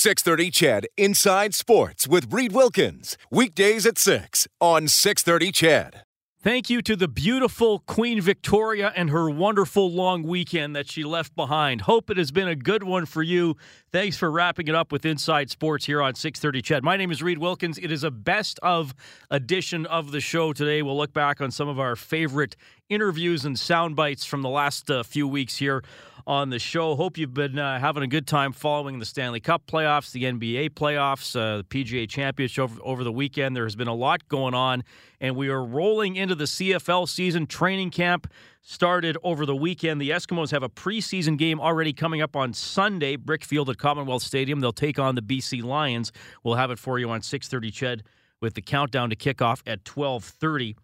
630 CHED Inside Sports with Reed Wilkins. Weekdays at 6 on 630 CHED. Thank you to the beautiful Queen Victoria and her wonderful long weekend that she left behind. Hope it has been a good one for you. Thanks for wrapping it up with Inside Sports here on 630 CHED. My name is Reed Wilkins. It is a best of edition of the show today. We'll look back on some of our favorite interviews and sound bites from the last uh, few weeks here on the show. Hope you've been uh, having a good time following the Stanley Cup playoffs, the NBA playoffs, uh, the PGA Championship over, over the weekend. There has been a lot going on, and we are rolling into the CFL season. Training camp started over the weekend. The Eskimos have a preseason game already coming up on Sunday, Brickfield at Commonwealth Stadium. They'll take on the BC Lions. We'll have it for you on 6:30 Ched with the countdown to kickoff at 12:30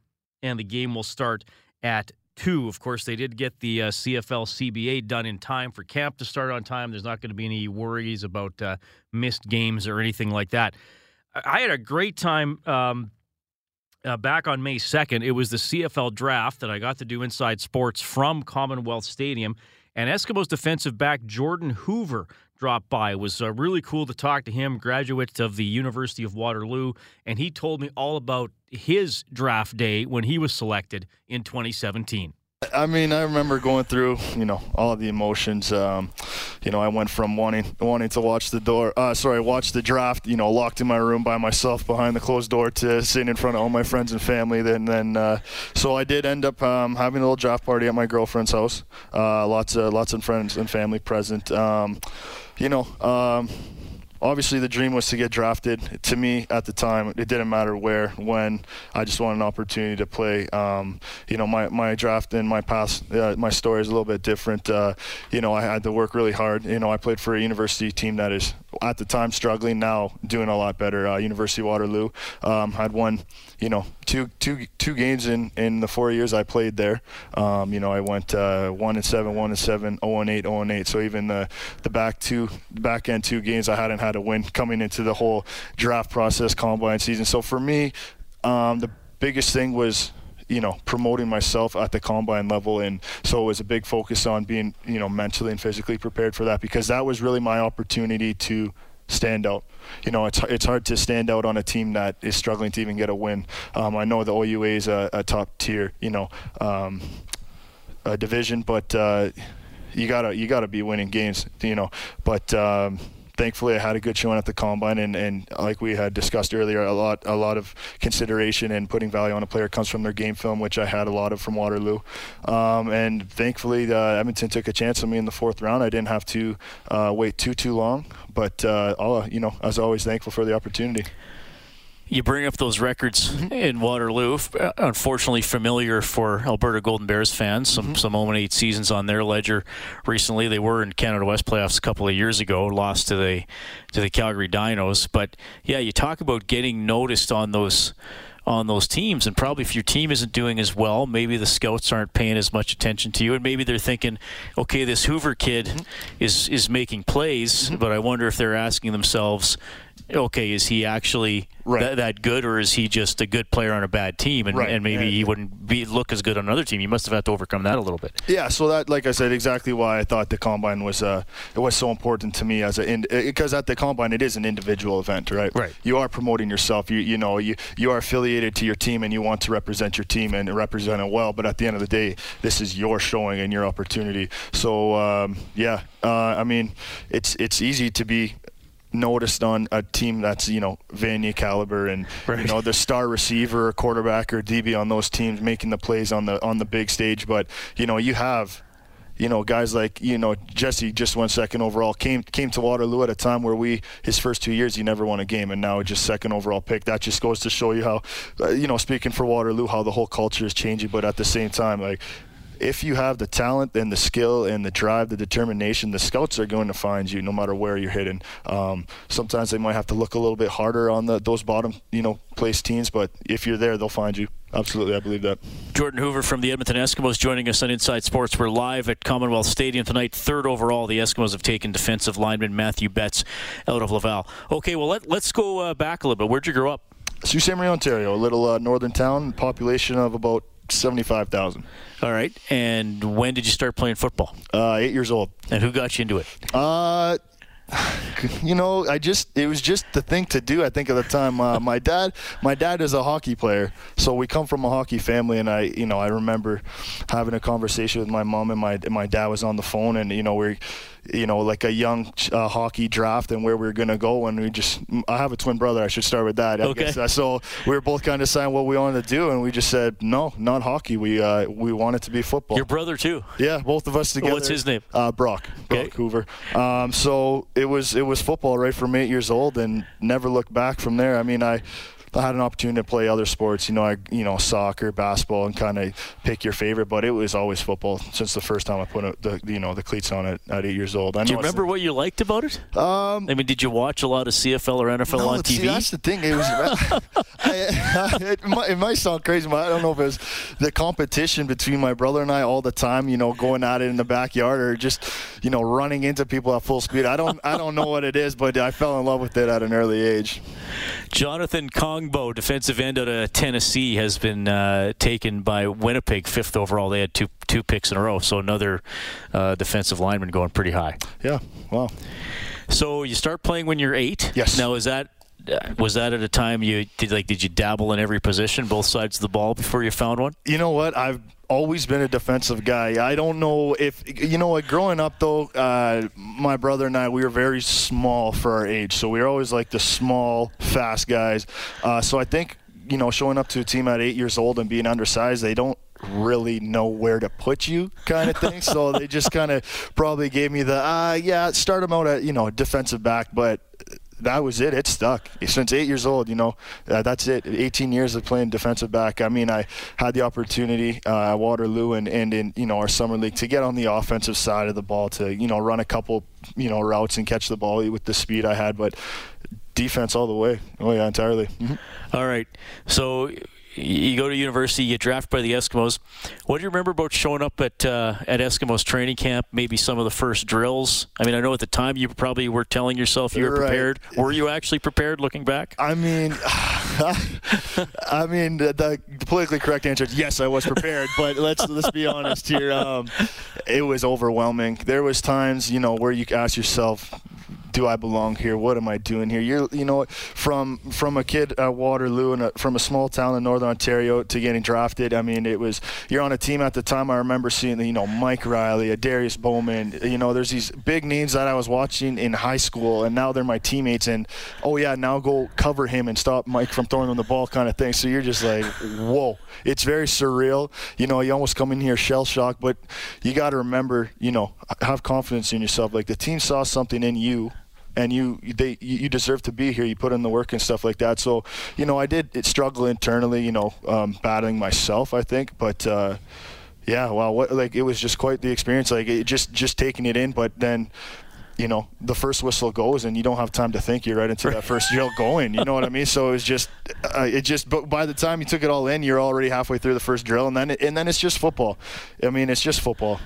and the game will start at two. Of course, they did get the uh, CFL CBA done in time for camp to start on time. There's not going to be any worries about uh, missed games or anything like that. I had a great time um, uh, back on May 2nd. It was the CFL draft that I got to do inside sports from Commonwealth Stadium. And Eskimos defensive back Jordan Hoover dropped by. It was uh, really cool to talk to him, graduate of the University of Waterloo, and he told me all about his draft day when he was selected in 2017. I mean, I remember going through, you know, all the emotions. Um, you know, I went from wanting wanting to watch the door, uh, sorry, watch the draft, you know, locked in my room by myself behind the closed door to sitting in front of all my friends and family. Then, then, uh, so I did end up um, having a little draft party at my girlfriend's house. Uh, lots of lots of friends and family present. Um, you know. Obviously the dream was to get drafted. To me, at the time, it didn't matter where, when. I just wanted an opportunity to play. Um, you know, my, my draft and my past, uh, my story is a little bit different. Uh, you know, I had to work really hard. You know, I played for a university team that is at the time struggling, now doing a lot better. Uh, University of Waterloo um, had won, you know, two two two games in in the four years I played there. Um, you know, I went uh, one and seven, one and seven, 0 and eight, 0 and eight. So even the the back two back end two games I hadn't had a win coming into the whole draft process, combine season. So for me, um, the biggest thing was you know promoting myself at the combine level and so it was a big focus on being you know mentally and physically prepared for that because that was really my opportunity to stand out. You know, it's it's hard to stand out on a team that is struggling to even get a win. Um, I know the OUA is a, a top tier, you know, um, division, but uh, you gotta you gotta be winning games, you know. But um, thankfully I had a good showing at the combine, and, and like we had discussed earlier, a lot a lot of consideration and putting value on a player comes from their game film, which I had a lot of from Waterloo. Um, and thankfully, uh, Edmonton took a chance on me in the fourth round. I didn't have to uh, wait too too long, but uh, all, you know, I was always thankful for the opportunity you bring up those records mm-hmm. in Waterloo. Uh, unfortunately, familiar for Alberta Golden Bears fans. Some mm-hmm. some 0 8 seasons on their ledger recently. They were in Canada West playoffs a couple of years ago, lost to the to the Calgary Dinos. But yeah, you talk about getting noticed on those on those teams. And probably if your team isn't doing as well, maybe the scouts aren't paying as much attention to you, and maybe they're thinking, okay, this Hoover kid mm-hmm. is is making plays, mm-hmm. but I wonder if they're asking themselves, okay, is he actually right. th- that good, or is he just a good player on a bad team, and, right. and maybe yeah. he wouldn't be look as good on another team? You must have had to overcome that a little bit. Yeah, so that, like I said, exactly why I thought the combine was uh, it was so important to me as a because at the combine it is an individual event, right? Right. You are promoting yourself. You you know you you are affiliated to your team and you want to represent your team and represent it well. But at the end of the day, this is your showing and your opportunity. So um, yeah, uh, I mean, it's it's easy to be noticed on a team that's you know Vanier caliber and right. you know the star receiver or quarterback or DB on those teams making the plays on the on the big stage. But you know you have you know guys like you know Jesse just one second overall came came to Waterloo at a time where we his first two years he never won a game. And now just second overall pick. That just goes to show you how uh, you know speaking for Waterloo how the whole culture is changing. But at the same time like if you have the talent and the skill and the drive, the determination, the scouts are going to find you no matter where you're hidden. Um, sometimes they might have to look a little bit harder on the, those bottom, you know, place teams, but if you're there, they'll find you. Absolutely, I believe that. Jordan Hoover from the Edmonton Eskimos joining us on Inside Sports. We're live at Commonwealth Stadium tonight. Third overall, the Eskimos have taken defensive lineman Mathieu Betts out of Laval. Okay, well let, us go uh, back a little bit. Where'd you grow up? Sault Ste. Marie, Ontario, a little uh, northern town, population of about seventy-five thousand. All right. And when did you start playing football? Uh, eight years old. And who got you into it? Uh, you know, I just it was just the thing to do. I think at the time, uh, my dad, my dad is a hockey player, so we come from a hockey family, and I, you know, I remember having a conversation with my mom and my and my dad was on the phone, and you know, we're you know, like a young uh, hockey draft and where we are going to go. And we just, I have a twin brother. I should start with that. okay. Guess. So we were both kind of saying what we wanted to do, and we just said, no, not hockey. We uh, we want it to be football. Your brother too. Yeah, both of us together. What's his name? Uh, Brock. Brock. Hoover. Um, so it was it was football right from eight years old, and never looked back from there. I mean, I I had an opportunity to play other sports, you know, I, you know, soccer, basketball, and kind of pick your favorite. But it was always football since the first time I put the, you know, the cleats on it at eight years old. I Do you remember what you liked about it? Um, I mean, did you watch a lot of CFL or NFL no, on TV? See, that's the thing. It was. I, it, might, it might sound crazy, but I don't know if it was the competition between my brother and I all the time. You know, going at it in the backyard or just, you know, running into people at full speed. I don't. I don't know what it is, but I fell in love with it at an early age. Jonathan Kongbo, defensive end out of Tennessee, has been uh, taken by Winnipeg fifth overall. They had two two picks in a row, so another uh, defensive lineman going pretty high. Yeah, wow. So you start playing when you're eight. Yes. Now is that uh, was that at a time you did like did you dabble in every position, both sides of the ball before you found one? You know what I've always been a defensive guy. I don't know if you know what. Growing up though, uh, my brother and I we were very small for our age, so we were always like the small, fast guys. Uh, so I think you know, showing up to a team at eight years old and being undersized, they don't really know where to put you kind of thing. so they just kind of probably gave me the, uh, yeah, start them out at, you know, defensive back, but that was it. It stuck since eight years old. You know, uh, that's it. 18 years of playing defensive back. I mean, I had the opportunity uh, at Waterloo and, and in you know our summer league to get on the offensive side of the ball to you know run a couple you know routes and catch the ball with the speed I had. But defense all the way. Oh yeah, entirely. Mm-hmm. All right. So you go to university, you get drafted by the Eskimos. What do you remember about showing up at uh, at Eskimos training camp? Maybe some of the first drills. I mean, I know at the time you probably were telling yourself you were right. prepared. Were you actually prepared? Looking back, I mean, I mean, the, the, politically correct answer is yes, I was prepared. but let's let's be honest here. Um, it was overwhelming. There was times, you know, where you ask yourself, do I belong here? What am I doing here? You're, you know, from from a kid at Waterloo and from a small town in Northern Ontario to getting drafted. I mean, it was you're on a team at the time. I remember seeing, you know, Mike Reilly, a Darius Bowman. You know, there's these big names that I was watching in high school, and now they're my teammates. And oh yeah, now go cover him and stop Mike from throwing him the ball, kind of thing. So you're just like, whoa, it's very surreal. You know, you almost come in here shell shocked, but you got to remember, you know, have confidence in yourself. Like the team saw something in you and you they you deserve to be here. You put in the work and stuff like that. So, you know, I did struggle internally, you know, um, battling myself. I think, but. Uh, yeah, well, what, like it was just quite the experience. Like it, just just taking it in, but then you know, the first whistle goes and you don't have time to think. You're right into that first drill going. You know what I mean? So it was just, uh, it just, but by the time you took it all in, you're already halfway through the first drill, and then and then it's just football. I mean, it's just football.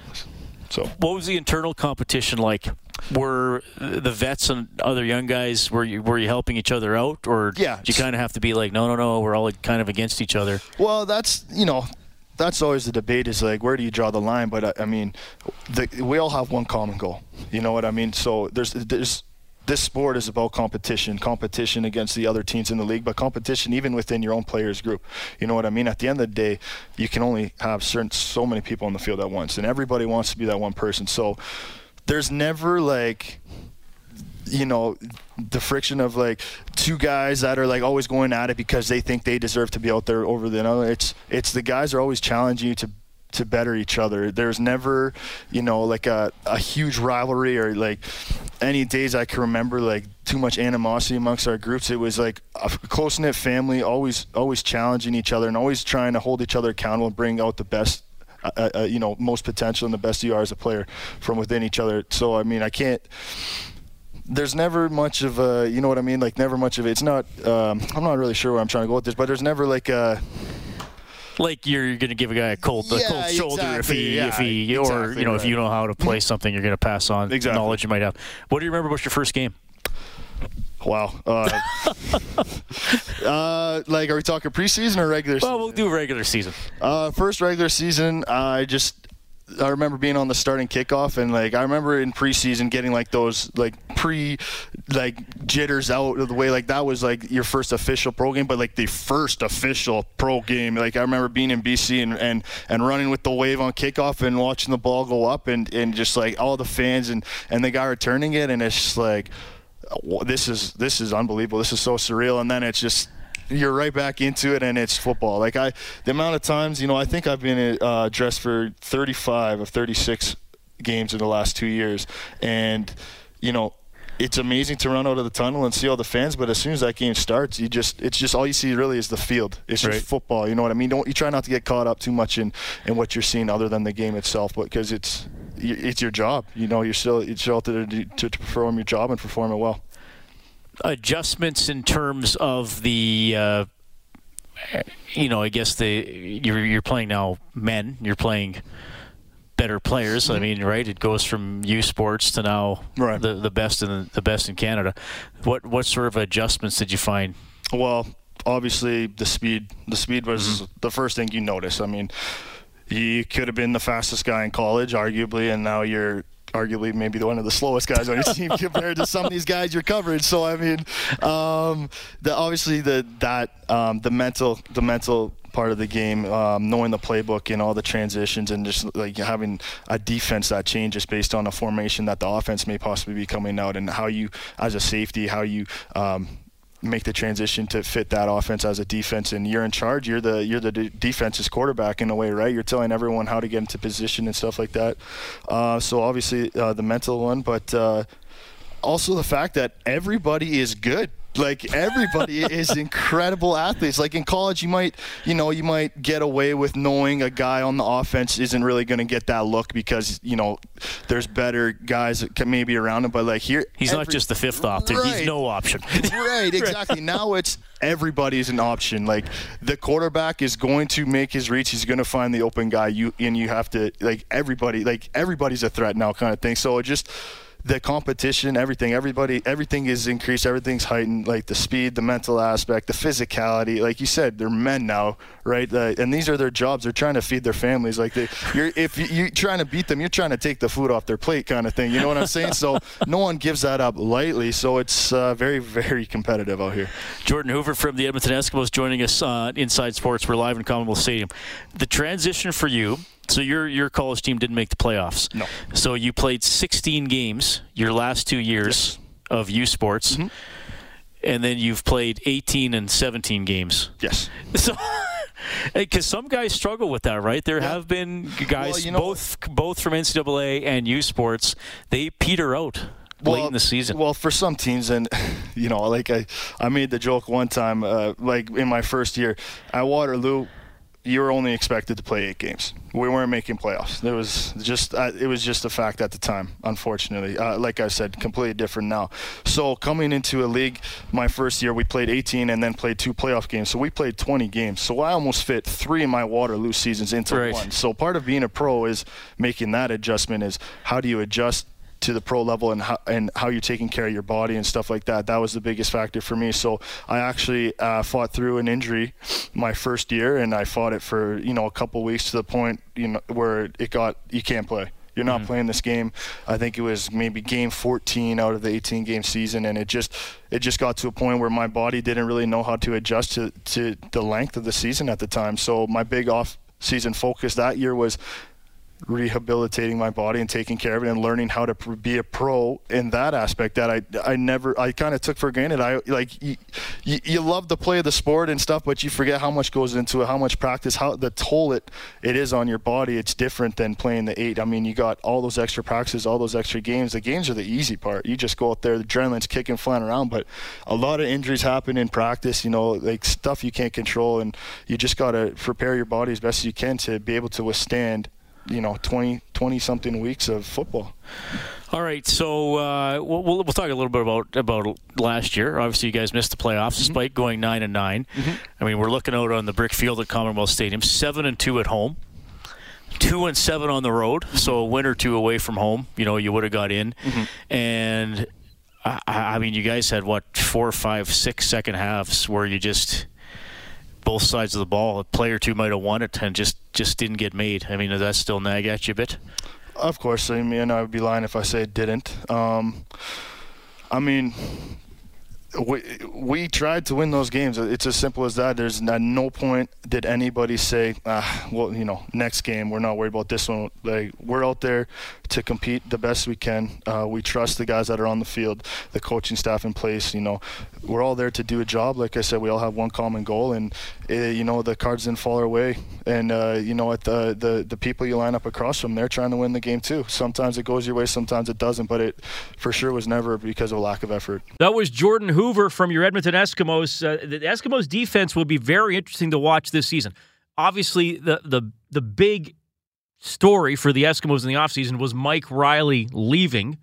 So what was the internal competition like? were the vets and other young guys were you were you helping each other out or yeah did you kind of have to be like no no no we're all kind of against each other well that's you know that's always the debate is like where do you draw the line but i, I mean the, we all have one common goal you know what i mean so there's there's this sport is about competition, competition against the other teams in the league, but competition even within your own players group. You know what I mean? At the end of the day, you can only have certain so many people on the field at once, and everybody wants to be that one person. So there's never like you know the friction of like two guys that are like always going at it because they think they deserve to be out there over the other. It's it's the guys are always challenging you to to better each other. There's never, you know, like a, a huge rivalry or like any days I can remember like too much animosity amongst our groups. It was like a close knit family, always always challenging each other and always trying to hold each other accountable and bring out the best uh, uh, you know most potential and the best you are as a player from within each other. So I mean, I can't. There's never much of a, you know what I mean? Like never much of it. It's not. Um, I'm not really sure where I'm trying to go with this, but there's never like a like you're going to give a guy a cold, yeah, a cold shoulder exactly, if he, yeah, if he, or exactly you know, right. if you know how to play something, you're going to pass on exactly. knowledge you might have. What do you remember about your first game? Wow. Uh, uh, like, are we talking preseason or regular? Well, we'll do regular season. Uh, first regular season, I just I remember being on the starting kickoff, and like I remember in preseason getting like those like pre like jitters out of the way. Like that was like your first official pro game, but like the first official pro game. Like I remember being in BC and and, and running with the wave on kickoff and watching the ball go up, and and just like all the fans and and the guy returning it, and it's just like this is this is unbelievable. This is so surreal, and then it's just you're right back into it, and it's football. Like I, the amount of times, you know, I think I've been uh, dressed for 35 of 36 games in the last two years, and you know, it's amazing to run out of the tunnel and see all the fans. But as soon as that game starts, you just it's just all you see really is the field. It's just football. You know what I mean? Don't you try not to get caught up too much in in what you're seeing other than the game itself, because it's it's your job. You know, you're still you're still out there to, to, to perform your job and perform it well adjustments in terms of the uh, you know, I guess the you're you're playing now men, you're playing better players. Mm-hmm. I mean, right? It goes from U Sports to now right. the the best in the, the best in Canada. What what sort of adjustments did you find? Well, obviously the speed. The speed was mm-hmm. the first thing you notice. I mean, you could have been the fastest guy in college, arguably, and now you're arguably maybe the one of the slowest guys on your team compared to some of these guys you're covering. So I mean, um, the obviously the that um, the mental the mental part of the game, um, knowing the playbook and all the transitions, and just like having a defense that changes based on a formation that the offense may possibly be coming out, and how you, as a safety, how you um, make the transition to fit that offense as a defense. And you're in charge. You're the you're the defense's quarterback in a way right? You're telling everyone how to get into position and stuff like that. Uh, so obviously uh, the mental one but uh, also the fact that everybody is good like everybody is incredible athletes. Like in college, you might, you know, you might get away with knowing a guy on the offense isn't really going to get that look because you know there's better guys that can maybe around him. But like here, he's every, not just the fifth option; right, he's no option. right, exactly. now it's everybody's an option. Like the quarterback is going to make his reach. He's going to find the open guy. You and you have to like everybody. Like everybody's a threat now, kind of thing. So it just the competition, everything, everybody, everything is increased, everything's heightened, like the speed, the mental aspect, the physicality. Like you said, they're men now, right? Uh, and these are their jobs. They're trying to feed their families. Like they, you're, if you, are trying to beat them, you're trying to take the food off their plate, kind of thing. You know what I'm saying? so no one gives that up lightly. So it's uh, very, very competitive out here. Jordan Hoover from the Edmonton Eskimos joining us on Inside Sports. We're live in Commonwealth Stadium. The transition for you so your your college team didn't make the playoffs. No. So you played 16 games your last two years yes. of U Sports, mm-hmm. and then you've played 18 and 17 games. Yes. So. Because some guys struggle with that, right? There yeah. have been guys, well, you know, both both from NCAA and U Sports, they peter out well, late in the season. Well, for some teams, and you know, like I, I made the joke one time, uh, like in my first year at Waterloo, you were only expected to play eight games. We weren't making playoffs. It was just uh, it was just a fact at the time. Unfortunately, uh, like I said, completely different now. So coming into a league, my first year we played 18 and then played two playoff games. So we played 20 games. So I almost fit three of my Waterloo seasons into right. one. So part of being a pro is making that adjustment. Is how do you adjust to the pro level and how, and how you're taking care of your body and stuff like that. That was the biggest factor for me. So I actually uh, fought through an injury my first year, and I fought it for you know a couple weeks to the point you know where it got you can't play. You're not mm-hmm. playing this game. I think it was maybe game 14 out of the 18 game season, and it just it just got to a point where my body didn't really know how to adjust to to the length of the season at the time. So my big off season focus that year was rehabilitating my body and taking care of it and learning how to pr- be a pro in that aspect that I I never I kind of took for granted. I like you, you, love to play of the sport and stuff, but you forget how much goes into it, how much practice, how the toll it it is on your body. It's different than playing the eight. I mean, you got all those extra practices, all those extra games. The games are the easy part. You just go out there, the adrenaline's kicking, flying around. But a lot of injuries happen in practice. You know, like stuff you can't control, and you just got to prepare your body as best as you can to be able to withstand you know 20 20 something weeks of football all right so uh, we'll, we'll, talk a little bit about about last year obviously you guys missed the playoffs mm-hmm. despite going 9 and 9 mm-hmm. i mean we're looking out on the brick field at commonwealth stadium 7 and 2 at home two and seven on the road, mm-hmm. so a win or two away from home. You know, you would have got in, mm-hmm. and I, I, mean, you guys had what four, five, six second halves where you just both sides of the ball. A player two might have won it and just just didn't get made. I mean, does that still nag at you a bit? Of course. I mean, I would be lying if I say it didn't. Um, I mean, we we tried to win those games. It's as simple as that. There's at no point did anybody say, ah, well, you know, next game we're not worried about this one. Like we're out there to compete the best we can. Uh, we trust the guys that are on the field, the coaching staff in place. You know, we're all there to do a job. Like I said, we all have one common goal, and uh, you know the cards didn't fall our way. And uh, you know what, the, the the people you line up across from, they're trying to win the game too. Sometimes it goes your way, sometimes it doesn't. But it for sure was never because of lack of effort. That was Jordan Hoover from your Edmonton Eskimos. Uh, the Eskimos defense will be very interesting to watch this season. Obviously, the the the big story for the Eskimos in the offseason was Mike Reilly leaving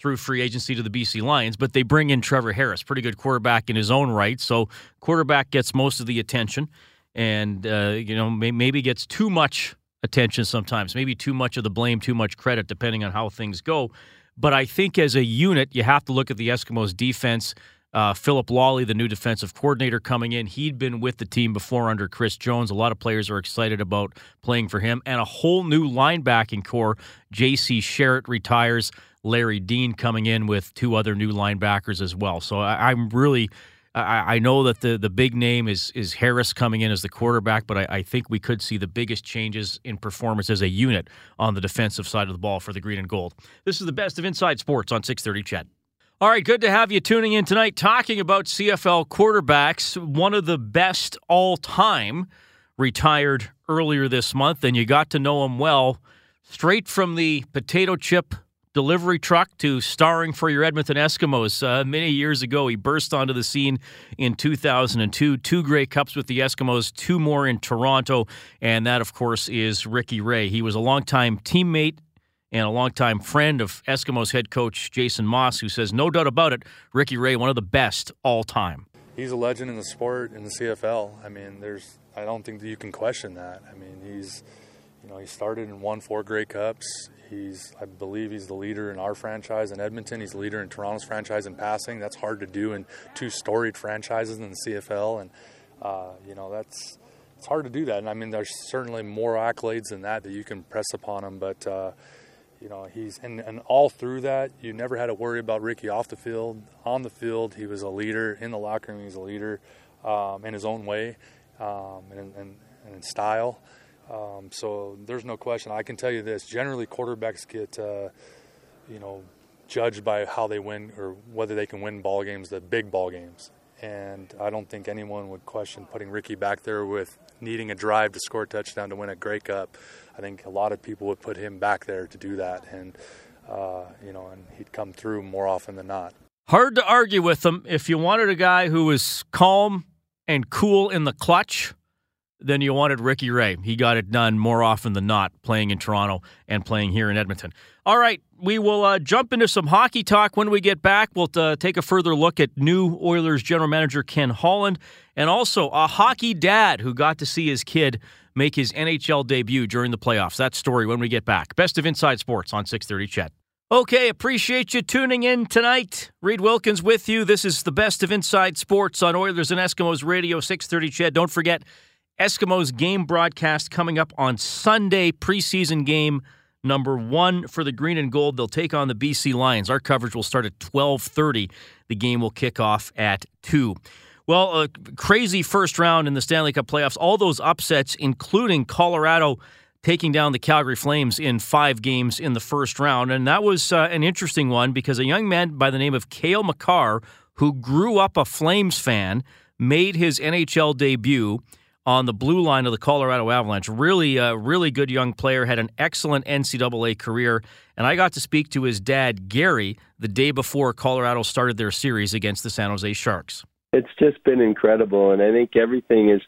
through free agency to the BC Lions, but they bring in Trevor Harris, pretty good quarterback in his own right. So quarterback gets most of the attention, and uh, you know may, maybe gets too much attention sometimes, maybe too much of the blame, too much credit, depending on how things go. But I think as a unit, you have to look at the Eskimos' defense. Uh, Phillip Lolley, the new defensive coordinator, coming in. He'd been with the team before under Chris Jones. A lot of players are excited about playing for him. And a whole new linebacking corps. J.C. Sherritt retires. Larry Dean coming in with two other new linebackers as well. So I, am really. I, I, know that the, the big name is is Harris coming in as the quarterback, but I, I think we could see the biggest changes in performance as a unit on the defensive side of the ball for the green and gold. This is the best of Inside Sports on 630 CHED. All right, good to have you tuning in tonight talking about CFL quarterbacks. One of the best all time retired earlier this month, and you got to know him well. Straight from the potato chip delivery truck to starring for your Edmonton Eskimos. Uh, many years ago, he burst onto the scene in 2002. Two Grey Cups with the Eskimos, two more in Toronto, and that, of course, is Ricky Ray. He was a longtime teammate and a longtime friend of Eskimos head coach Jason Maas, who says, no doubt about it, Ricky Ray, one of the best all time. He's a legend in the sport in the CFL. I mean, there's I don't think that you can question that. I mean, he's you know he started and won four Grey Cups. He's I believe he's the leader in our franchise in Edmonton. He's the leader in Toronto's franchise in passing. That's hard to do in two storied franchises in the CFL, and uh, you know that's it's hard to do that. And I mean, there's certainly more accolades than that that you can press upon him, but. Uh, you know, he's and, and all through that, you never had to worry about Ricky off the field. On the field, he was a leader. In the locker room, he was a leader um, in his own way um, and, and, and, in style. Um, so there's no question. I can tell you this: generally, quarterbacks get, uh, you know, judged by how they win or whether they can win ball games, the big ball games. And I don't think anyone would question putting Ricky back there with needing a drive to score a touchdown to win a Grey Cup. I think a lot of people would put him back there to do that, and uh, you know, and he'd come through more often than not. Hard to argue with him. If you wanted a guy who was calm and cool in the clutch, then you wanted Ricky Ray. He got it done more often than not, playing in Toronto and playing here in Edmonton. All right, we will uh, jump into some hockey talk when we get back. We'll uh, take a further look at new Oilers general manager Ken Holland and also a hockey dad who got to see his kid make his NHL debut during the playoffs. That story when we get back. Best of Inside Sports on 630 CHED. Okay, appreciate you tuning in tonight. Reed Wilkins with you. This is the best of Inside Sports on Oilers and Eskimos Radio 630 CHED. Don't forget Eskimos game broadcast coming up on Sunday, preseason game number one for the green and gold. They'll take on the BC Lions. Our coverage will start at 1230. The game will kick off at 2. Well, a crazy first round in the Stanley Cup playoffs. All those upsets, including Colorado taking down the Calgary Flames in five games in the first round. And that was uh, an interesting one because a young man by the name of Cale Makar, who grew up a Flames fan, made his NHL debut on the blue line of the Colorado Avalanche. Really, uh, really good young player, had an excellent NCAA career. And I got to speak to his dad, Gary, the day before Colorado started their series against the San Jose Sharks it's just been incredible, and I think everything is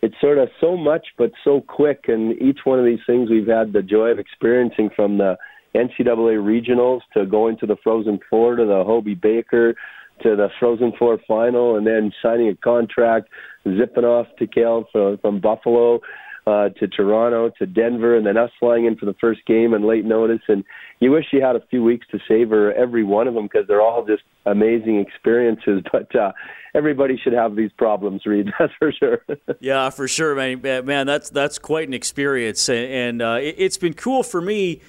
it's sort of so much but so quick. And each one of these things we've had the joy of experiencing from the NCAA regionals to going to the Frozen Four to the Hobey Baker to the Frozen Four final, and then signing a contract, zipping off to Cale from, from Buffalo. uh, to Toronto to Denver, and then us flying in for the first game and late notice. And you wish you had a few weeks to savor every one of them because they're all just amazing experiences. But uh, everybody should have these problems, Reed. That's for sure. yeah, for sure, man. Man, that's that's quite an experience, and, uh, it's been cool for me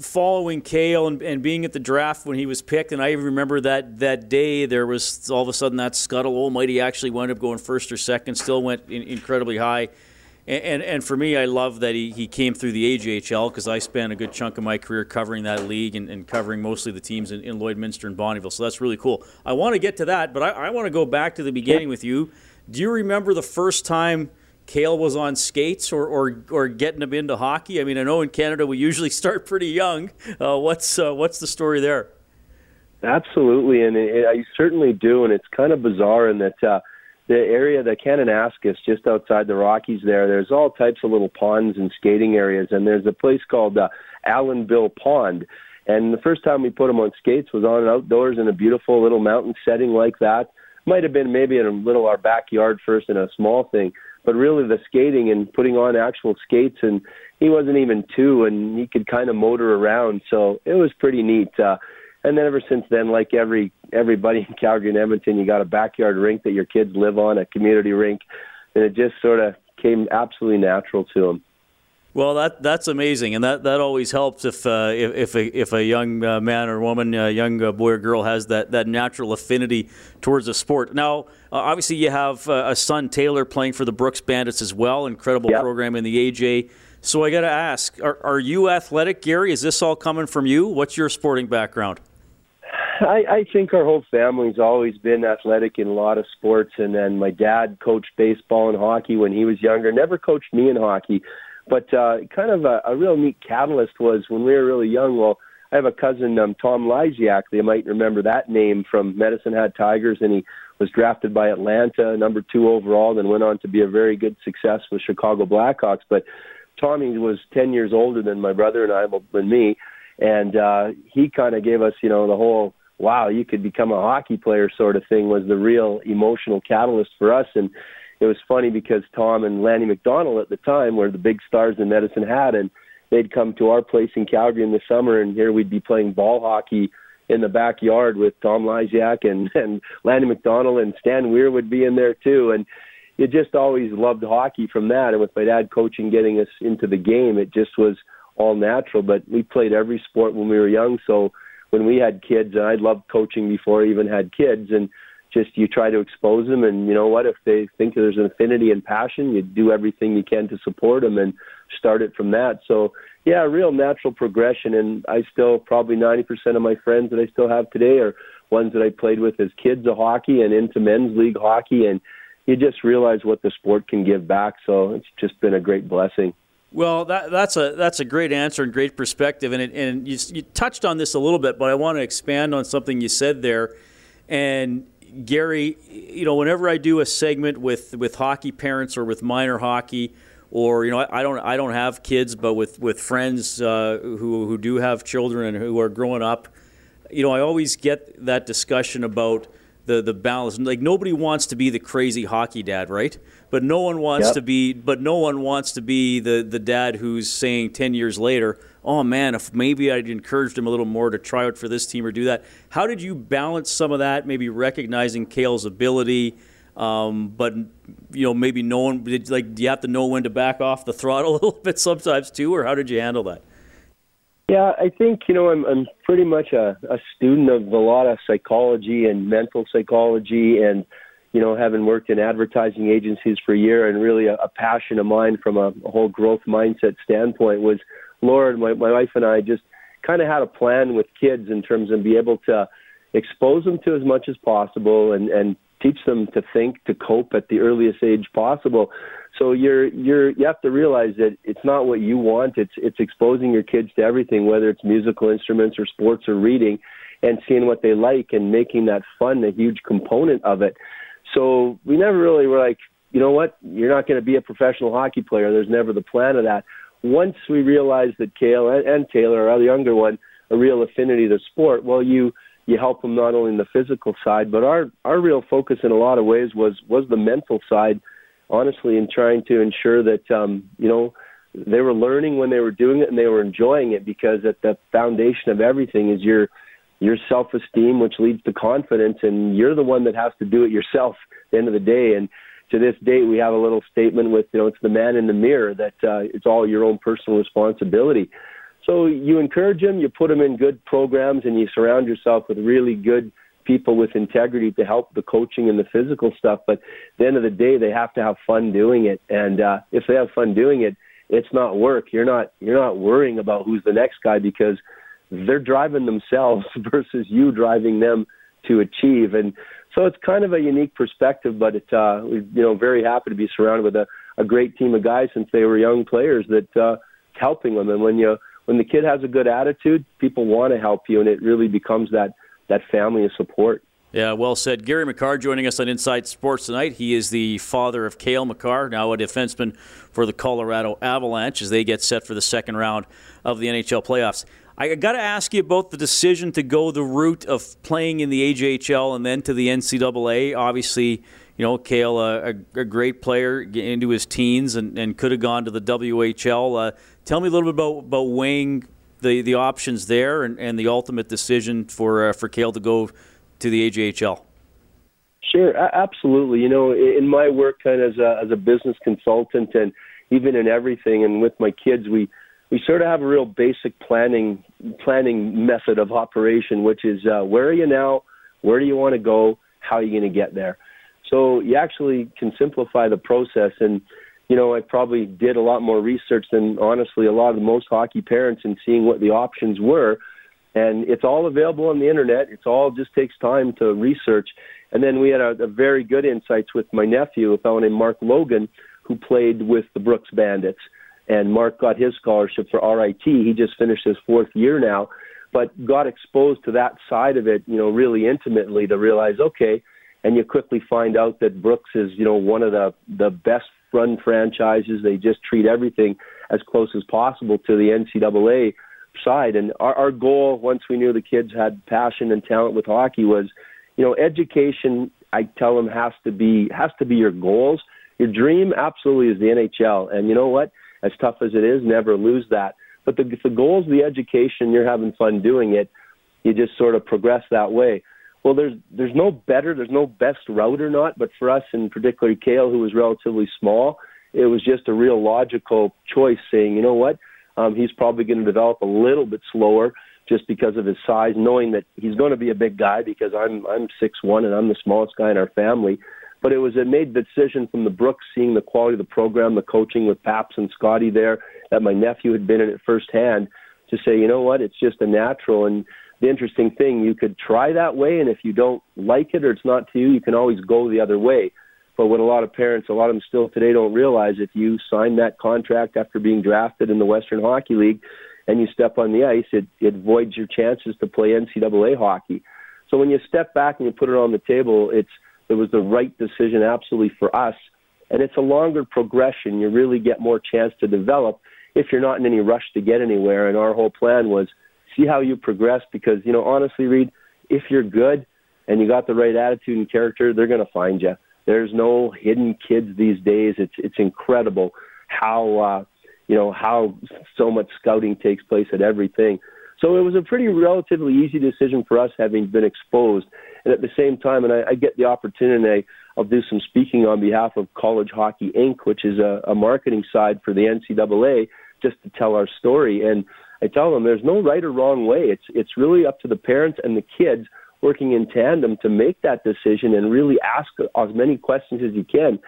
following Cale and, and, being at the draft when he was picked, and I even remember that that day there was all of a sudden that scuttle. Almighty actually wound up going first or second? Still went in, incredibly high. And, and, and for me, I love that he, he came through the AJHL because I spent a good chunk of my career covering that league and, and covering mostly the teams in, in Lloydminster and Bonnyville. So that's really cool. I want to get to that, but I, I want to go back to the beginning with you. Do you remember the first time Cale was on skates or, or, or getting him into hockey? I mean, I know in Canada we usually start pretty young. Uh, what's, uh, what's the story there? Absolutely, and it, I certainly do, and it's kind of bizarre in that. Uh, the area, the Kananaskis, just outside the Rockies there, there's all types of little ponds and skating areas, and there's a place called uh, Allenville Pond. And the first time we put him on skates was on outdoors in a beautiful little mountain setting like that. Might have been maybe in a little our backyard first in a small thing, but really the skating and putting on actual skates and he wasn't even two and he could kind of motor around, so it was pretty neat. Uh, and then ever since then, like every everybody in Calgary and Edmonton, you got a backyard rink that your kids live on, a community rink, and it just sort of came absolutely natural to them. Well, that that's amazing, and that, that always helps if uh, if if a, if a young uh, man or woman, a young uh, boy or girl has that, that natural affinity towards a sport. Now, uh, obviously, you have uh, a son Taylor playing for the Brooks Bandits as well. Incredible yep. program in the AJ. So I got to ask: are, are you athletic, Gary? Is this all coming from you? What's your sporting background? I, I think our whole family's always been athletic in a lot of sports, and then my dad coached baseball and hockey when he was younger. Never coached me in hockey, but uh, kind of a, a real neat catalyst was when we were really young. Well, I have a cousin, um, Tom Lysiak. You might remember that name from Medicine Hat Tigers, and he was drafted by Atlanta, number two overall, then went on to be a very good success with Chicago Blackhawks. But Tommy was 10 years older than my brother and I, than me, and uh, he kind of gave us, you know, the whole wow, you could become a hockey player sort of thing was the real emotional catalyst for us. And it was funny because Tom and Lanny McDonald at the time were the big stars in Medicine Hat, and they'd come to our place in Calgary in the summer, and here we'd be playing ball hockey in the backyard with Tom Lysiak and, and Lanny McDonald, and Stan Weir would be in there too. And you just always loved hockey from that. And with my dad coaching, getting us into the game, it just was all natural. But we played every sport when we were young, so when we had kids, and I loved coaching before I even had kids, and just you try to expose them, and you know what? If they think there's an affinity and passion, you do everything you can to support them and start it from that. So yeah, a real natural progression, and I still probably 90% of my friends that I still have today are ones that I played with as kids of hockey and into men's league hockey, and you just realize what the sport can give back. So it's just been a great blessing. Well, that, that's a that's a great answer and great perspective, and it, and you, you touched on this a little bit, but I want to expand on something you said there. And Gary, you know, whenever I do a segment with with hockey parents or with minor hockey, or you know, I, I don't I don't have kids, but with with friends uh, who who do have children and who are growing up, you know, I always get that discussion about the the balance. Like nobody wants to be the crazy hockey dad, right? but no one wants yep. to be but no one wants to be the the dad who's saying 10 years later oh man if maybe i'd encouraged him a little more to try out for this team or do that. How did you balance some of that maybe recognizing Cale's ability um, but you know maybe knowing like do you have to know when to back off the throttle a little bit sometimes too or how did you handle that? Yeah, I think you know I'm I'm pretty much a, a student of a lot of psychology and mental psychology and you know, having worked in advertising agencies for a year and really a, a passion of mine from a, a whole growth mindset standpoint was Laura, my, my wife and I just kind of had a plan with kids in terms of be able to expose them to as much as possible and, and teach them to think, to cope at the earliest age possible. So you're you're you have to realize that it's not what you want. It's it's exposing your kids to everything, whether it's musical instruments or sports or reading, and seeing what they like and making that fun a huge component of it. So we never really were like, you know what, you're not going to be a professional hockey player. There's never the plan of that. Once we realized that Cale and, and Taylor, our younger one, a real affinity to sport, well, you you help them not only in the physical side, but our our real focus in a lot of ways was was the mental side. honestly, in trying to ensure that um, you know they were learning when they were doing it and they were enjoying it because at the foundation of everything is your your self-esteem, which leads to confidence, and you're the one that has to do it yourself at the end of the day. And to this day, we have a little statement with, you know, it's the man in the mirror that uh, it's all your own personal responsibility. So you encourage them, you put them in good programs, and you surround yourself with really good people with integrity to help the coaching and the physical stuff. But at the end of the day, they have to have fun doing it. And uh, if they have fun doing it, it's not work. You're not you're not worrying about who's the next guy because they're driving themselves versus you driving them to achieve. And so it's kind of a unique perspective, but it's uh, we're you know very happy to be surrounded with a, a great team of guys since they were young players that uh, helping them. And when you when the kid has a good attitude, people want to help you, and it really becomes that that family of support. Yeah, well said. Gary Makar joining us on Inside Sports tonight. He is the father of Cale Makar, now a defenseman for the Colorado Avalanche as they get set for the second round of the NHL playoffs. I got to ask you about the decision to go the route of playing in the AJHL and then to the NCAA. Obviously, you know, Cale, a, a great player into his teens and, and could have gone to the WHL. Uh, tell me a little bit about, about weighing the, the options there and, and the ultimate decision for uh, for Cale to go to the AJHL? Sure, absolutely. You know, in my work kind of as a, as a business consultant and even in everything and with my kids, we we sort of have a real basic planning planning method of operation, which is uh, where are you now, where do you want to go, how are you going to get there. So you actually can simplify the process. And you know, I probably did a lot more research than honestly a lot of most hockey parents in seeing what the options were and it's all available on the internet. It's all just takes time to research. And then we had a, a very good insights with my nephew, a fellow named Mark Logan, who played with the Brooks Bandits. And Mark got his scholarship for RIT. He just finished his fourth year now, but got exposed to that side of it, you know, really intimately to realize, okay, and you quickly find out that Brooks is, you know, one of the the best run franchises. They just treat everything as close as possible to the NCAA side. And our, our goal, once we knew the kids had passion and talent with hockey, was, you know, education. I tell them has to be has to be your goals. Your dream absolutely is the NHL, and you know what? As tough as it is, never lose that. But the, the goals, the education, you're having fun doing it. You just sort of progress that way. Well, there's there's no better, there's no best route or not. But for us, in particular, Cale, who was relatively small, it was just a real logical choice. Saying, you know what, um, he's probably going to develop a little bit slower just because of his size, knowing that he's going to be a big guy because I'm I'm six one and I'm the smallest guy in our family. But it was a made decision from the Brooks, seeing the quality of the program, the coaching with Paps and Scotty there, that my nephew had been in it firsthand, to say, you know what, it's just a natural. And the interesting thing, you could try that way, and if you don't like it or it's not to you, you can always go the other way. But what a lot of parents, a lot of them still today don't realize, if you sign that contract after being drafted in the Western Hockey League and you step on the ice, it, it voids your chances to play NCAA hockey. So when you step back and you put it on the table, it's it was the right decision absolutely for us. And it's a longer progression. You really get more chance to develop if you're not in any rush to get anywhere. And our whole plan was see how you progress because, you know, honestly, Reed, if you're good and you got the right attitude and character, they're going to find you. There's no hidden kids these days. It's it's incredible how uh, you know how so much scouting takes place at everything. So it was a pretty relatively easy decision for us, having been exposed, and at the same time, and I, I get the opportunity. I'll do some speaking on behalf of College Hockey Inc., which is a, a marketing side for the NCAA, just to tell our story. And I tell them there's no right or wrong way. It's it's really up to the parents and the kids working in tandem to make that decision and really ask as many questions as you can.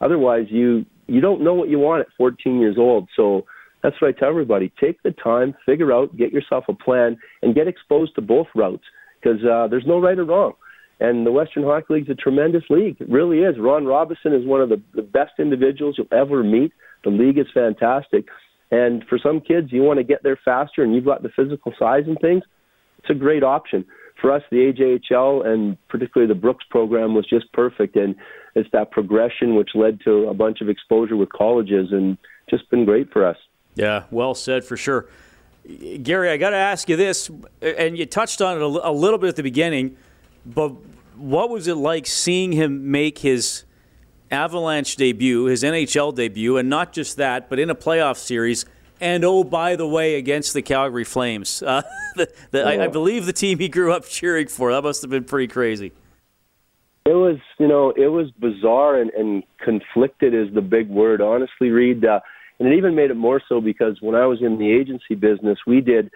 Otherwise, you you don't know what you want at 14 years old. So that's what I tell everybody: take the time, figure out, get yourself a plan, and get exposed to both routes because uh, there's no right or wrong. And the Western Hockey League is a tremendous league. It really is. Ron Robison is one of the, the best individuals you'll ever meet. The league is fantastic. And for some kids, you want to get there faster and you've got the physical size and things, it's a great option for us, the AJHL and particularly the Brooks program was just perfect. And it's that progression which led to a bunch of exposure with colleges and just been great for us. Yeah, well said for sure. Gary, I got to ask you this, and you touched on it a, little bit at the beginning, but what was it like seeing him make his Avalanche debut, his NHL debut, and not just that, but in a playoff series. And oh, by the way, against the Calgary Flames. Uh, the, the, I, I believe the team he grew up cheering for. That must have been pretty crazy. It was, you know, it was bizarre and, and conflicted is the big word. Honestly, Reed, uh, and it even made it more so because when I was in the agency business, we did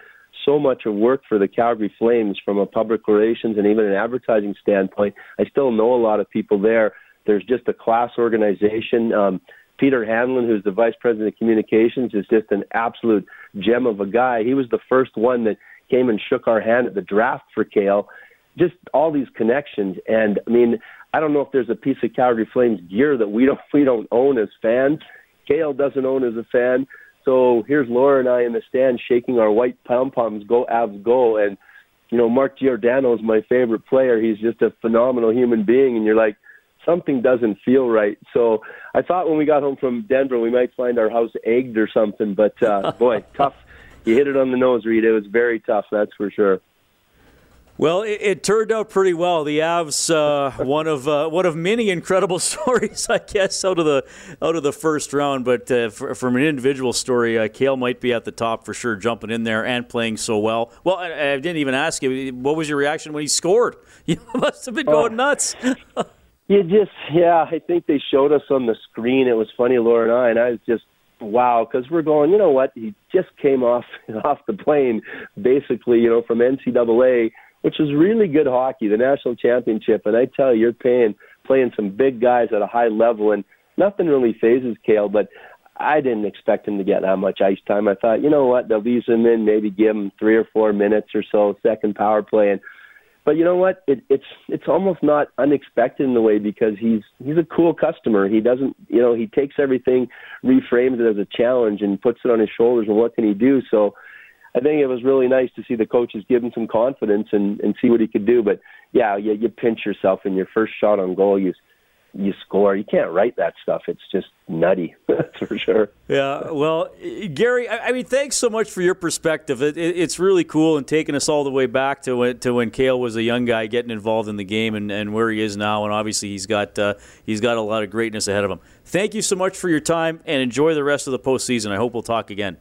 so much of work for the Calgary Flames from a public relations and even an advertising standpoint. I still know a lot of people there. There's just a class organization. Um, Peter Hanlon, who's the vice president of communications, is just an absolute gem of a guy. He was the first one that came and shook our hand at the draft for Cale. Just all these connections, and I mean, I don't know if there's a piece of Calgary Flames gear that we don't we don't own as fans. Cale doesn't own as a fan. So here's Laura and I in the stand shaking our white pom poms, go Avs, go! And you know, Mark Giordano is my favorite player. He's just a phenomenal human being, and you're like, something doesn't feel right. So I thought when we got home from Denver, we might find our house egged or something. But uh, boy, tough. You hit it on the nose, Reed. It was very tough, that's for sure. Well, it, it, turned out pretty well. The Avs, uh, one of uh, one of many incredible stories, I guess, out of the out of the first round. But uh, for, from an individual story, uh, Cale might be at the top for sure, jumping in there and playing so well. Well, I, I didn't even ask you. What was your reaction when he scored? You must have been going oh. nuts. you just, yeah, I think they showed us on the screen. It was funny, Laura and I, and I was just wow, because we're going, you know what? He just came off off the plane, basically, you know, from NCAA which is really good hockey, the national championship. And I tell you, you're paying playing some big guys at a high level, and nothing really phases Cale. But I didn't expect him to get that much ice time. I thought, you know what, they'll ease him in, maybe give him three or four minutes or so, second power play, and but you know what? It, it's it's almost not unexpected in a way because he's he's a cool customer. He doesn't, you know, he takes everything, reframes it as a challenge, and puts it on his shoulders. And what can he do? So I think it was really nice to see the coaches give him some confidence and, and see what he could do. But yeah, you, you pinch yourself in your first shot on goal. You you score. You can't write that stuff. It's just nutty. That's for sure. Yeah. Well, Gary, I, I mean, thanks so much for your perspective. It, it, it's really cool and taking us all the way back to when, to when Cale was a young guy getting involved in the game and, and where he is now. And obviously, he's got uh, he's got a lot of greatness ahead of him. Thank you so much for your time and enjoy the rest of the postseason. I hope we'll talk again.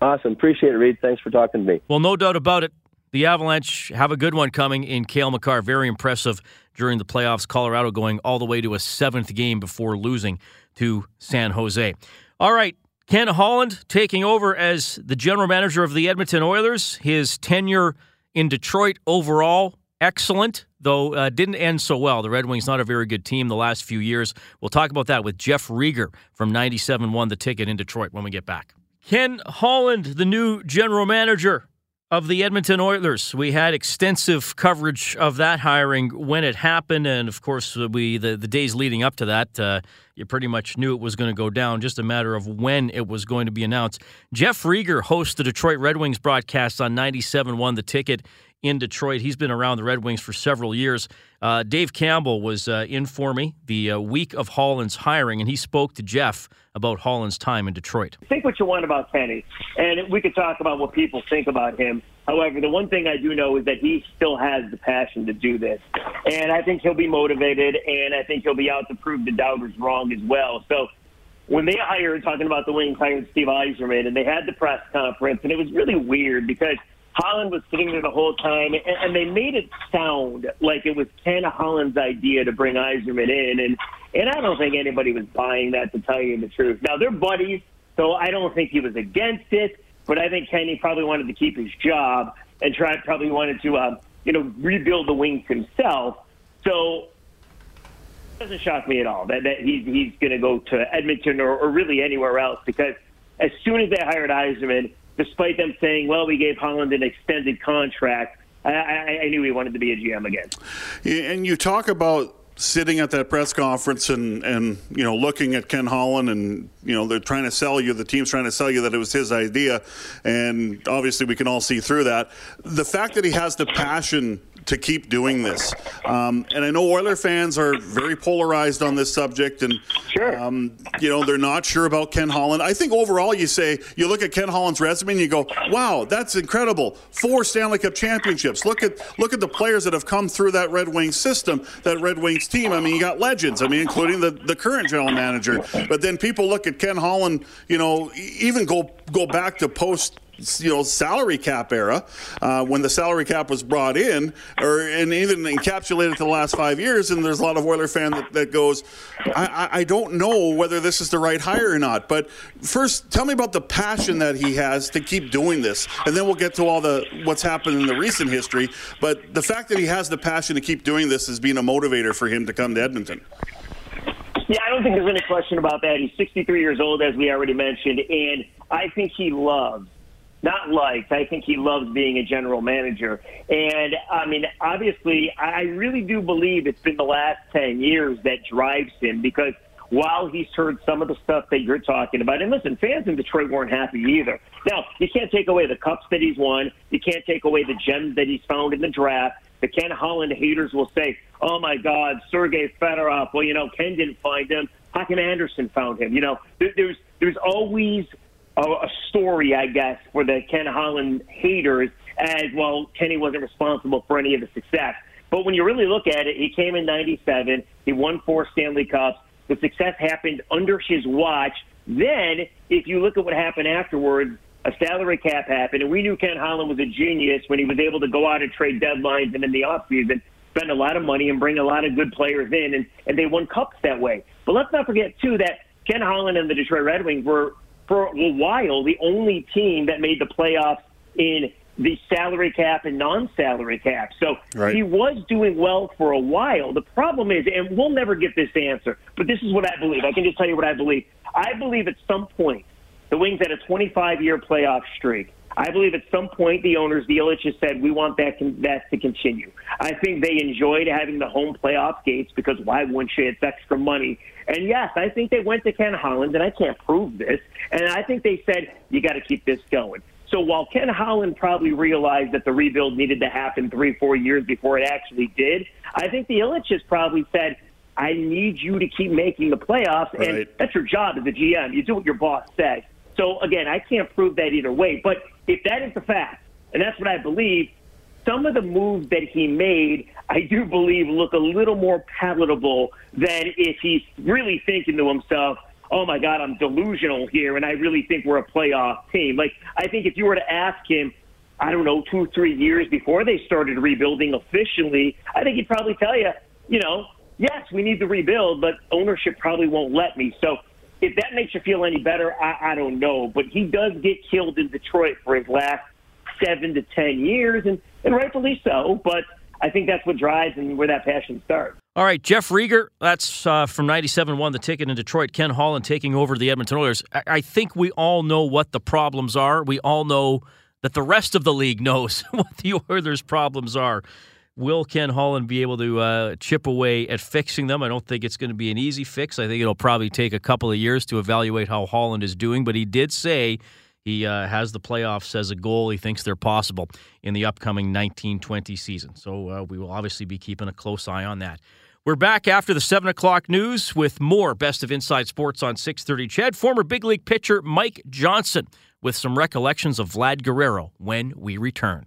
Awesome. Appreciate it, Reed. Thanks for talking to me. Well, no doubt about it. The Avalanche have a good one coming in Cale Makar. Very impressive during the playoffs. Colorado going all the way to a seventh game before losing to San Jose. All right. Ken Holland taking over as the general manager of the Edmonton Oilers. His tenure in Detroit overall, excellent, though uh, didn't end so well. The Red Wings not a very good team the last few years. We'll talk about that with Jeff Rieger from 97.1 The Ticket in Detroit when we get back. Ken Holland, the new general manager of the Edmonton Oilers. We had extensive coverage of that hiring when it happened, and of course, we the, the days leading up to that, uh, you pretty much knew it was going to go down. Just a matter of when it was going to be announced. Jeff Rieger hosts the Detroit Red Wings broadcast on 97.1 The Ticket in Detroit. He's been around the Red Wings for several years. Uh, Dave Campbell was uh, in for me the uh, week of Holland's hiring, and he spoke to Jeff about Holland's time in Detroit. Think what you want about Kenny, and we could talk about what people think about him. However, the one thing I do know is that he still has the passion to do this, and I think he'll be motivated, and I think he'll be out to prove the doubters wrong as well. So when they hired, talking about the Wings hired Steve Yzerman, and they had the press conference, and it was really weird because Holland was sitting there the whole time, and, and they made it sound like it was Ken Holland's idea to bring Yzerman in, and and I don't think anybody was buying that, to tell you the truth. Now they're buddies, so I don't think he was against it, but I think Kenny probably wanted to keep his job and try probably wanted to, uh, you know, rebuild the wings himself. So it doesn't shock me at all that, that he's he's going to go to Edmonton or, or really anywhere else because as soon as they hired Yzerman despite them saying, well, we gave Holland an extended contract. I, I, I knew he wanted to be a GM again. And you talk about sitting at that press conference and, and you know looking at Ken Holland and you know they're trying to sell you the team's trying to sell you that it was his idea and obviously we can all see through that the fact that he has the passion to keep doing this. Um, and I know Oiler fans are very polarized on this subject, and sure. um, you know they're not sure about Ken Holland. I think overall, you say you look at Ken Holland's resume and you go, "Wow, that's incredible! Four Stanley Cup championships. Look at look at the players that have come through that Red Wings system, that Red Wings team. I mean, you got legends. I mean, including the the current general manager. But then people look at Ken Holland. You know, even go go back to post you know salary cap era uh, when the salary cap was brought in, or and even encapsulated to the last five years. And there's a lot of Oiler fan that, that goes, I, I don't know whether this is the right hire or not. But first, tell me about the passion that he has to keep doing this, and then we'll get to all the what's happened in the recent history. But the fact that he has the passion to keep doing this has been a motivator for him to come to Edmonton. Yeah, I don't think there's any question about that. He's 63 years old, as we already mentioned, and I think he loves not liked. I think he loves being a general manager. And I mean, obviously, I really do believe it's been the last 10 years that drives him because while he's heard some of the stuff that you're talking about, and listen, fans in Detroit weren't happy either. Now, you can't take away the cups that he's won. You can't take away the gems that he's found in the draft. The Ken Holland haters will say, oh my God, Sergei Fedorov. Well, you know, Ken didn't find him. Hakan Andersson found him. You know, there's, there's always a, a story, I guess, for the Ken Holland haters as well. Kenny wasn't responsible for any of the success. But when you really look at it, he came in 97. He won four Stanley Cups. The success happened under his watch. Then, if you look at what happened afterwards, a salary cap happened, and we knew Ken Holland was a genius when he was able to go out and trade deadlines and in the offseason spend a lot of money and bring a lot of good players in, and, and they won cups that way. But let's not forget, too, that Ken Holland and the Detroit Red Wings were for a while the only team that made the playoffs in the salary cap and non-salary cap. So right. he was doing well for a while. The problem is, and we'll never get this answer, but this is what I believe. I can just tell you what I believe. I believe at some point the Wings had a 25-year playoff streak. I believe at some point the owners, the has said we want that con- that to continue. I think they enjoyed having the home playoff gates because why wouldn't you? It's extra money. And yes, I think they went to Ken Holland, and I can't prove this. And I think they said you got to keep this going. So while Ken Holland probably realized that the rebuild needed to happen three, four years before it actually did, I think the Ilitches probably said, I need you to keep making the playoffs. Right. And that's your job as a GM. You do what your boss says. So again, I can't prove that either way. But if that is the fact, and that's what I believe, some of the moves that he made, I do believe, look a little more palatable than if he's really thinking to himself, oh my God, I'm delusional here, and I really think we're a playoff team. Like, I think if you were to ask him, I don't know, two, three years before they started rebuilding officially, I think he'd probably tell you, you know, yes, we need to rebuild, but ownership probably won't let me. So if that makes you feel any better, I, I don't know. But he does get killed in Detroit for his last seven to ten years, and, and rightfully so. But I think that's what drives and where that passion starts. All right, Jeff Rieger, that's uh, from 97.1 The Ticket in Detroit. Ken Holland taking over the Edmonton Oilers. I-, I think we all know what the problems are. We all know that the rest of the league knows what the Oilers' problems are. Will Ken Holland be able to uh, chip away at fixing them? I don't think it's going to be an easy fix. I think it'll probably take a couple of years to evaluate how Holland is doing. But he did say he uh, has the playoffs as a goal. He thinks they're possible in the upcoming 1920 season. So uh, we will obviously be keeping a close eye on that. We're back after the 7 o'clock news with more Best of Inside Sports on 630 CHED. Former big league pitcher Mike Johnson with some recollections of Vlad Guerrero when we return.